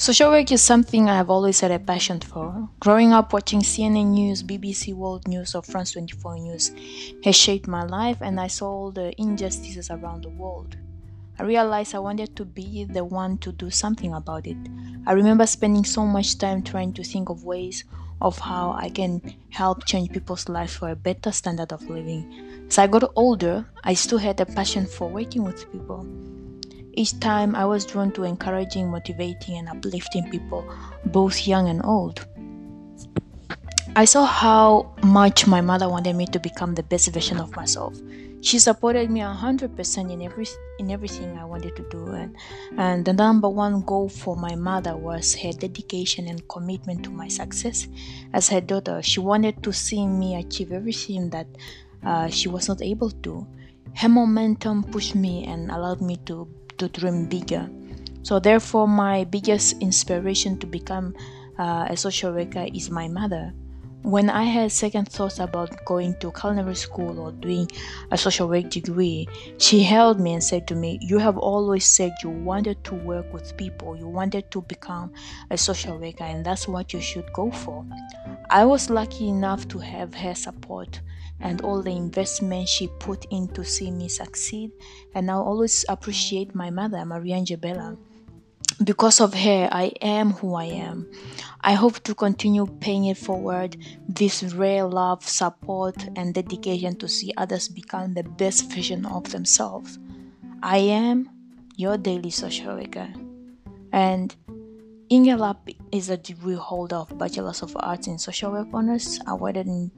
Social work is something I have always had a passion for. Growing up watching CNN News, BBC World News, or France 24 News has shaped my life, and I saw all the injustices around the world. I realized I wanted to be the one to do something about it. I remember spending so much time trying to think of ways of how I can help change people's lives for a better standard of living. As I got older, I still had a passion for working with people. Each time I was drawn to encouraging, motivating, and uplifting people, both young and old. I saw how much my mother wanted me to become the best version of myself. She supported me 100% in every in everything I wanted to do and, and the number one goal for my mother was her dedication and commitment to my success as her daughter. She wanted to see me achieve everything that uh, she was not able to. Her momentum pushed me and allowed me to to dream bigger. So, therefore, my biggest inspiration to become uh, a social worker is my mother. When I had second thoughts about going to culinary school or doing a social work degree, she held me and said to me, You have always said you wanted to work with people, you wanted to become a social worker, and that's what you should go for. I was lucky enough to have her support and all the investment she put in to see me succeed. And I always appreciate my mother, Maria Angebella. Because of her, I am who I am. I hope to continue paying it forward this rare love, support, and dedication to see others become the best version of themselves. I am your daily social worker. And Inge Lapp is a degree holder of Bachelor's of Arts in Social Work Honors, awarded in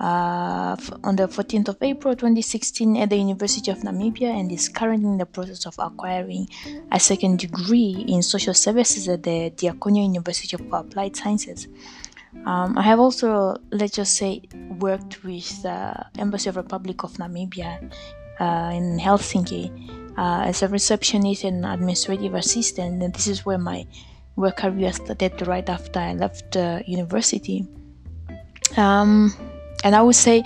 uh, on the 14th of April 2016 at the University of Namibia and is currently in the process of acquiring a second degree in social services at the Diaconia University of Applied Sciences. Um, I have also, let's just say, worked with the Embassy of the Republic of Namibia uh, in Helsinki uh, as a receptionist and administrative assistant, and this is where my work career started right after I left uh, university. Um, and I would say,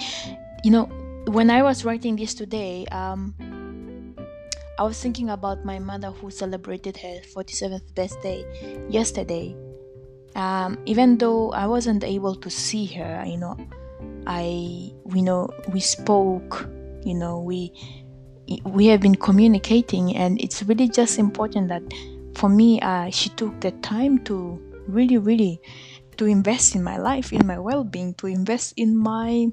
you know, when I was writing this today, um, I was thinking about my mother who celebrated her 47th birthday yesterday. Um, even though I wasn't able to see her, you know, I, we know, we spoke, you know, we, we have been communicating, and it's really just important that for me, uh, she took the time to really, really to invest in my life in my well-being to invest in my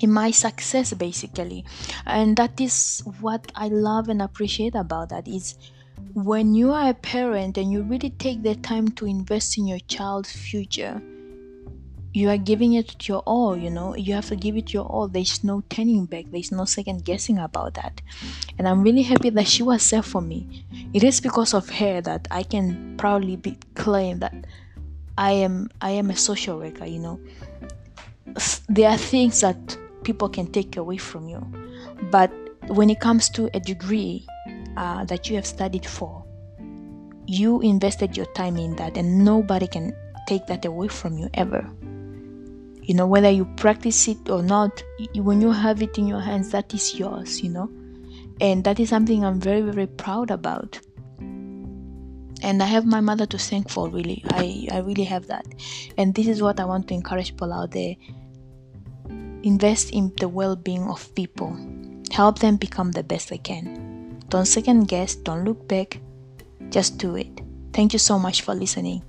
in my success basically. And that is what i love and appreciate about that is when you are a parent and you really take the time to invest in your child's future you are giving it your all you know. You have to give it your all. There's no turning back. There's no second guessing about that. And i'm really happy that she was there for me. It is because of her that i can proudly be, claim that I am I am a social worker, you know. There are things that people can take away from you, but when it comes to a degree uh, that you have studied for, you invested your time in that, and nobody can take that away from you ever. You know, whether you practice it or not, when you have it in your hands, that is yours, you know, and that is something I'm very, very proud about. And i have my mother to thank for really. I i really have that. And this is what i want to encourage people out there. Invest in the well-being of people. Help them become the best they can. Don't second guess don't look back. Just do it. Thank you so much for listening